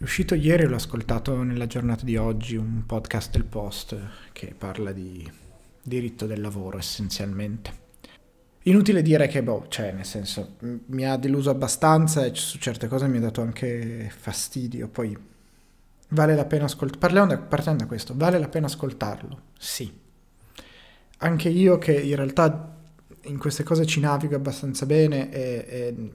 È uscito ieri, l'ho ascoltato nella giornata di oggi, un podcast del Post che parla di diritto del lavoro essenzialmente. Inutile dire che, boh, cioè, nel senso, mi ha deluso abbastanza e su certe cose mi ha dato anche fastidio. Poi vale la pena ascoltarlo. Partendo da questo, vale la pena ascoltarlo? Sì. Anche io che in realtà in queste cose ci navigo abbastanza bene e, e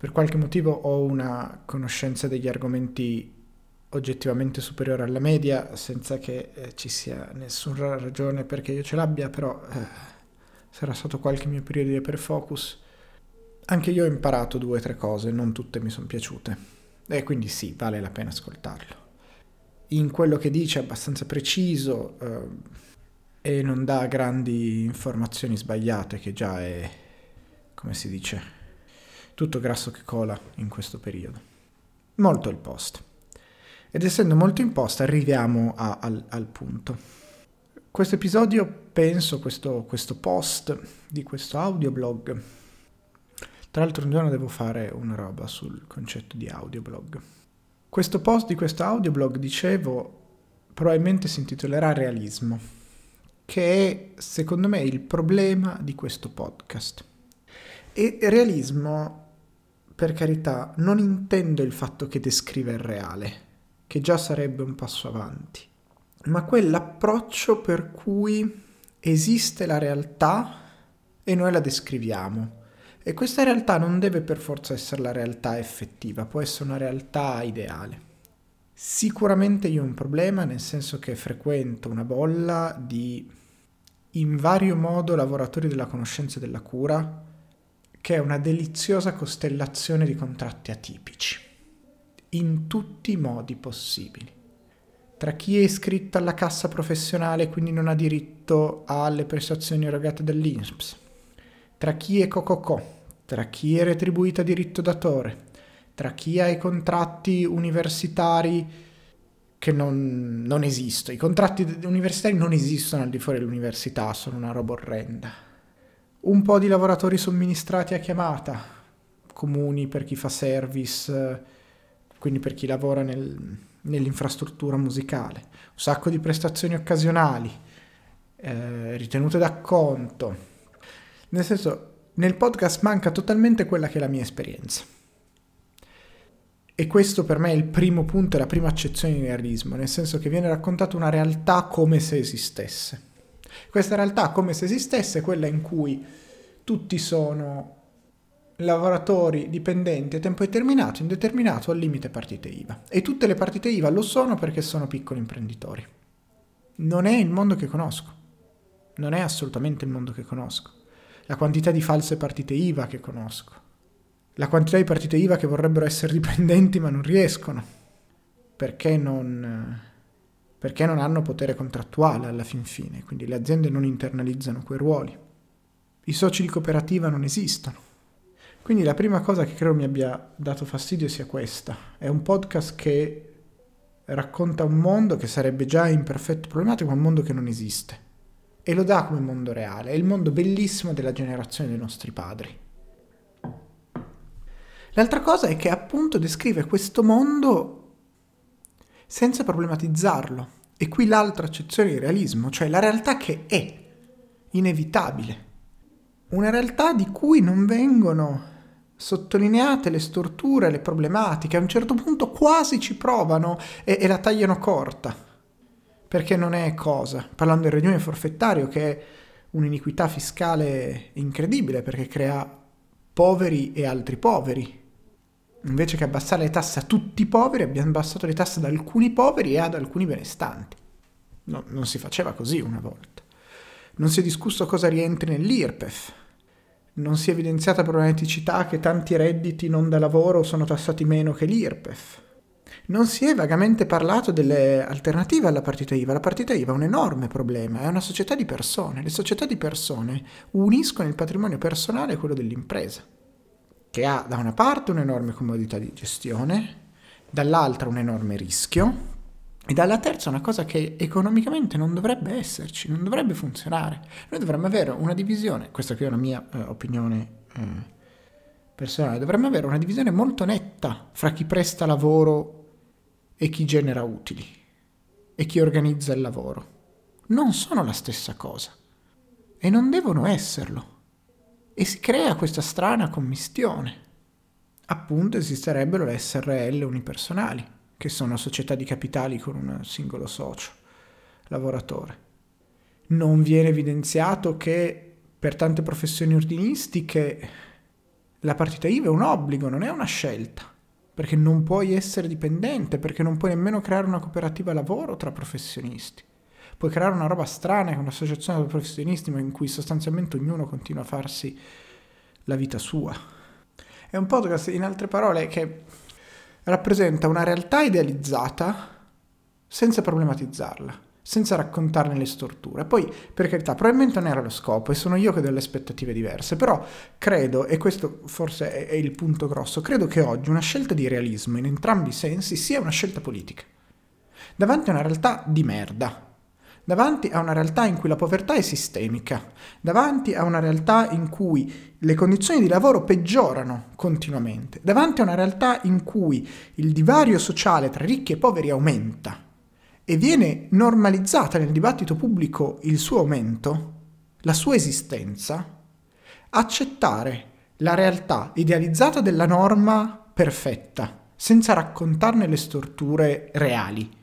per qualche motivo ho una conoscenza degli argomenti oggettivamente superiore alla media, senza che eh, ci sia nessuna ragione perché io ce l'abbia, però eh, sarà stato qualche mio periodo di iperfocus. Anche io ho imparato due o tre cose, non tutte mi sono piaciute, e quindi sì, vale la pena ascoltarlo. In quello che dice è abbastanza preciso eh, e non dà grandi informazioni sbagliate, che già è, come si dice, tutto grasso che cola in questo periodo. Molto il post. Ed essendo molto imposta arriviamo a, al, al, punto. Questo episodio, penso, questo, questo post di questo audioblog, tra l'altro un giorno devo fare una roba sul concetto di audioblog. Questo post di questo audioblog, dicevo, probabilmente si intitolerà Realismo, che è secondo me il problema di questo podcast. E realismo per carità, non intendo il fatto che descrive il reale, che già sarebbe un passo avanti, ma quell'approccio per cui esiste la realtà e noi la descriviamo. E questa realtà non deve per forza essere la realtà effettiva, può essere una realtà ideale. Sicuramente io ho un problema, nel senso che frequento una bolla di in vario modo lavoratori della conoscenza e della cura, che è una deliziosa costellazione di contratti atipici, in tutti i modi possibili. Tra chi è iscritto alla cassa professionale e quindi non ha diritto alle prestazioni erogate dall'INPS, tra chi è cococò, tra chi è retribuito a diritto datore, tra chi ha i contratti universitari che non, non esistono. I contratti universitari non esistono al di fuori dell'università, sono una roba orrenda un po' di lavoratori somministrati a chiamata, comuni per chi fa service, quindi per chi lavora nel, nell'infrastruttura musicale, un sacco di prestazioni occasionali, eh, ritenute d'acconto. Nel senso, nel podcast manca totalmente quella che è la mia esperienza. E questo per me è il primo punto, è la prima accezione di realismo, nel senso che viene raccontata una realtà come se esistesse. Questa realtà come se esistesse, quella in cui tutti sono lavoratori dipendenti a tempo determinato, indeterminato, al limite partite IVA. E tutte le partite IVA lo sono perché sono piccoli imprenditori. Non è il mondo che conosco. Non è assolutamente il mondo che conosco. La quantità di false partite IVA che conosco. La quantità di partite IVA che vorrebbero essere dipendenti ma non riescono. Perché non perché non hanno potere contrattuale alla fin fine, quindi le aziende non internalizzano quei ruoli. I soci di cooperativa non esistono. Quindi la prima cosa che credo mi abbia dato fastidio sia questa. È un podcast che racconta un mondo che sarebbe già imperfetto problematico, ma un mondo che non esiste. E lo dà come mondo reale, è il mondo bellissimo della generazione dei nostri padri. L'altra cosa è che appunto descrive questo mondo senza problematizzarlo. E qui l'altra accezione di realismo, cioè la realtà che è inevitabile. Una realtà di cui non vengono sottolineate le storture, le problematiche, a un certo punto quasi ci provano e, e la tagliano corta, perché non è cosa. Parlando del regime forfettario, che è un'iniquità fiscale incredibile, perché crea poveri e altri poveri, Invece che abbassare le tasse a tutti i poveri, abbiamo abbassato le tasse ad alcuni poveri e ad alcuni benestanti. No, non si faceva così una volta. Non si è discusso cosa rientri nell'IRPEF. Non si è evidenziata problematicità che tanti redditi non da lavoro sono tassati meno che l'IRPEF. Non si è vagamente parlato delle alternative alla partita IVA. La partita IVA è un enorme problema, è una società di persone. Le società di persone uniscono il patrimonio personale a quello dell'impresa che ha da una parte un'enorme comodità di gestione, dall'altra un enorme rischio e dalla terza una cosa che economicamente non dovrebbe esserci, non dovrebbe funzionare. Noi dovremmo avere una divisione, questa qui è una mia eh, opinione eh, personale, dovremmo avere una divisione molto netta fra chi presta lavoro e chi genera utili e chi organizza il lavoro non sono la stessa cosa e non devono esserlo. E si crea questa strana commistione. Appunto esisterebbero le SRL unipersonali, che sono società di capitali con un singolo socio, lavoratore. Non viene evidenziato che per tante professioni ordinistiche la partita IVA è un obbligo, non è una scelta, perché non puoi essere dipendente, perché non puoi nemmeno creare una cooperativa lavoro tra professionisti. Puoi creare una roba strana, un'associazione di professionisti, in cui sostanzialmente ognuno continua a farsi la vita sua. È un podcast, in altre parole, che rappresenta una realtà idealizzata senza problematizzarla senza raccontarne le storture. Poi, per carità, probabilmente non era lo scopo e sono io che ho delle aspettative diverse, però credo, e questo forse è, è il punto grosso, credo che oggi una scelta di realismo in entrambi i sensi sia una scelta politica. Davanti a una realtà di merda, davanti a una realtà in cui la povertà è sistemica, davanti a una realtà in cui le condizioni di lavoro peggiorano continuamente, davanti a una realtà in cui il divario sociale tra ricchi e poveri aumenta, e viene normalizzata nel dibattito pubblico il suo aumento, la sua esistenza, accettare la realtà idealizzata della norma perfetta, senza raccontarne le storture reali.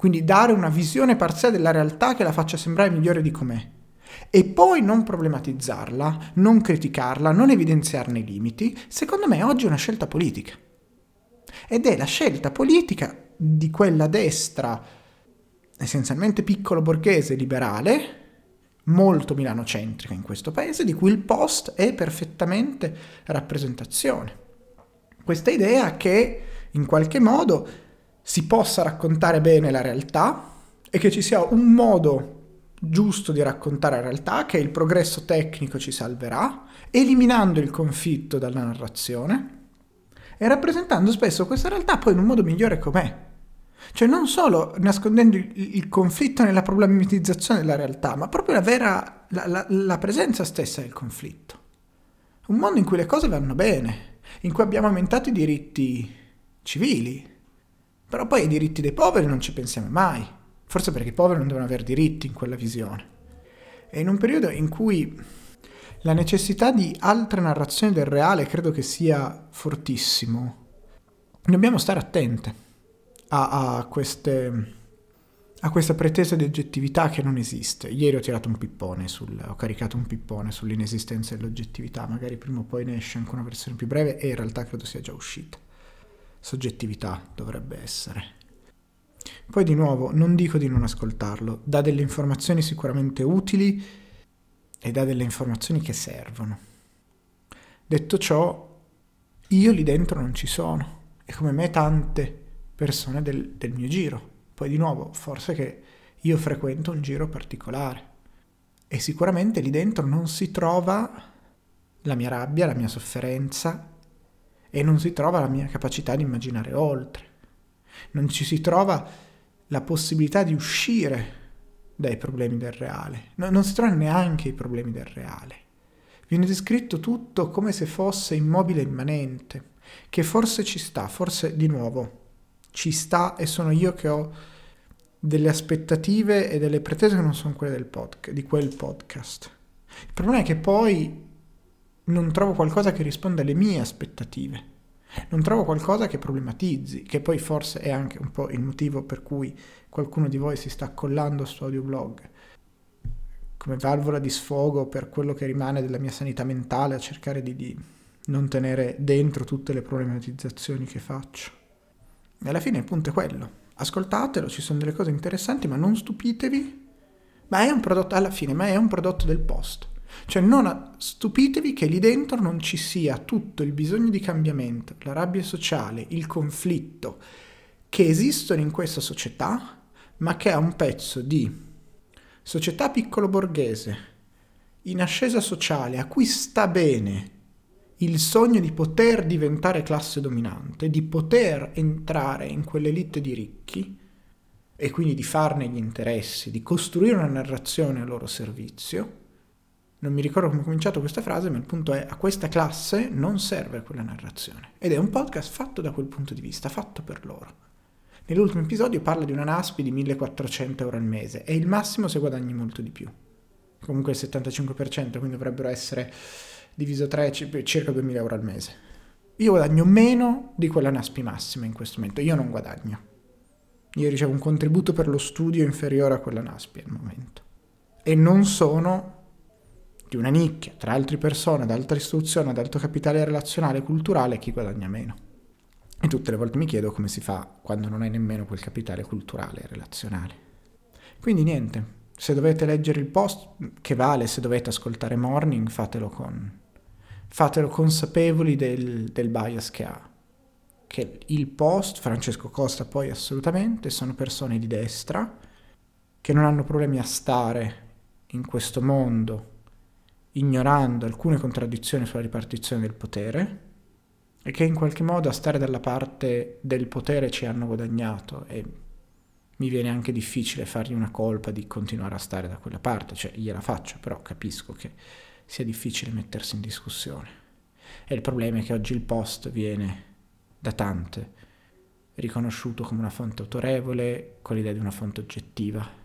Quindi dare una visione parziale della realtà che la faccia sembrare migliore di com'è. E poi non problematizzarla, non criticarla, non evidenziarne i limiti, secondo me oggi è una scelta politica. Ed è la scelta politica di quella destra essenzialmente piccolo borghese liberale, molto milanocentrica in questo paese, di cui il post è perfettamente rappresentazione. Questa idea che in qualche modo si possa raccontare bene la realtà e che ci sia un modo giusto di raccontare la realtà, che il progresso tecnico ci salverà, eliminando il conflitto dalla narrazione e rappresentando spesso questa realtà poi in un modo migliore com'è, cioè non solo nascondendo il, conflitto nella problematizzazione della realtà, ma proprio la vera, la, la, la presenza stessa del conflitto. Un mondo in cui le cose vanno bene, in cui abbiamo aumentato i diritti civili, però poi ai diritti dei poveri non ci pensiamo mai, forse perché i poveri non devono avere diritti in quella visione. E in un periodo in cui la necessità di altre narrazioni del reale credo che sia fortissimo, dobbiamo stare attente a, a, queste, a questa pretesa di oggettività che non esiste. Ieri ho tirato un pippone, sul, ho caricato un pippone sull'inesistenza dell'oggettività, magari prima o poi ne esce anche una versione più breve e in realtà credo sia già uscita. Soggettività dovrebbe essere. Poi di nuovo, non dico di non ascoltarlo, dà delle informazioni sicuramente utili e dà delle informazioni che servono. Detto ciò, io lì dentro non ci sono e come me tante persone del, del mio giro. Poi di nuovo, forse che io frequento un giro particolare e sicuramente lì dentro non si trova la mia rabbia, la mia sofferenza e non si trova la mia capacità di immaginare oltre. Non ci si trova la possibilità di uscire dai problemi del reale. No, non si trovano neanche i problemi del reale. Viene descritto tutto come se fosse immobile e immanente, che forse ci sta, forse di nuovo ci sta e sono io che ho delle aspettative e delle pretese che non sono quelle del podcast, di quel podcast. Il problema è che poi non trovo qualcosa che risponda alle mie aspettative. Non trovo qualcosa che problematizzi, che poi forse è anche un po' il motivo per cui qualcuno di voi si sta accollando a sto audioblog come valvola di sfogo per quello che rimane della mia sanità mentale, a cercare di, di non tenere dentro tutte le problematizzazioni che faccio. E alla fine il punto è quello. Ascoltatelo, ci sono delle cose interessanti, ma non stupitevi. Ma è un prodotto, alla fine, ma è un prodotto del post. Cioè non stupitevi che lì dentro non ci sia tutto il bisogno di cambiamento, la rabbia sociale, il conflitto che esistono in questa società, ma che è un pezzo di società piccolo borghese, in ascesa sociale, a cui sta bene il sogno di poter diventare classe dominante, di poter entrare in quell'elite di ricchi e quindi di farne gli interessi, di costruire una narrazione a loro servizio. Non mi ricordo come ho cominciato questa frase, ma il punto è a questa classe non serve quella narrazione. Ed è un podcast fatto da quel punto di vista, fatto per loro. Nell'ultimo episodio parla di una NASPI di 1400 euro al mese e il massimo se guadagni molto di più. Comunque il 75%, quindi dovrebbero essere diviso 3 circa 2000 euro al mese. Io guadagno meno di quella NASPI massima in questo momento, io non guadagno. Io ricevo un contributo per lo studio inferiore a quella NASPI al momento. E non sono di una nicchia, tra altre persone, ad alta istruzione, ad alto capitale relazionale e culturale, chi guadagna meno. E tutte le volte mi chiedo come si fa quando non hai nemmeno quel capitale culturale e relazionale. Quindi niente, se dovete leggere il post, che vale, se dovete ascoltare Morning, fatelo con... Fatelo consapevoli del, del bias che ha che il post, Francesco Costa poi assolutamente, sono persone di destra che non hanno problemi a stare in questo mondo ignorando alcune contraddizioni sulla ripartizione del potere e che in qualche modo a stare dalla parte del potere ci hanno guadagnato e mi viene anche difficile fargli una colpa di continuare a stare da quella parte, cioè gliela faccio, però capisco che sia difficile mettersi in discussione. E il problema è che oggi il post viene da tante, riconosciuto come una fonte autorevole, con l'idea di una fonte oggettiva.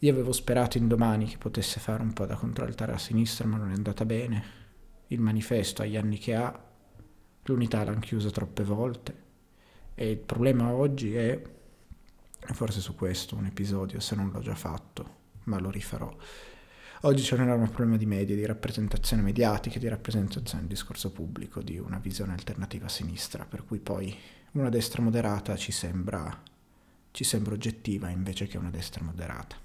Io avevo sperato in domani che potesse fare un po' da controaltare a sinistra, ma non è andata bene. Il manifesto ha gli anni che ha, l'unità l'hanno chiuso troppe volte. E il problema oggi è, forse su questo un episodio, se non l'ho già fatto, ma lo rifarò Oggi c'è un enorme problema di media, di rappresentazione mediatica, di rappresentazione del discorso pubblico, di una visione alternativa a sinistra, per cui poi una destra moderata ci sembra, ci sembra oggettiva invece che una destra moderata.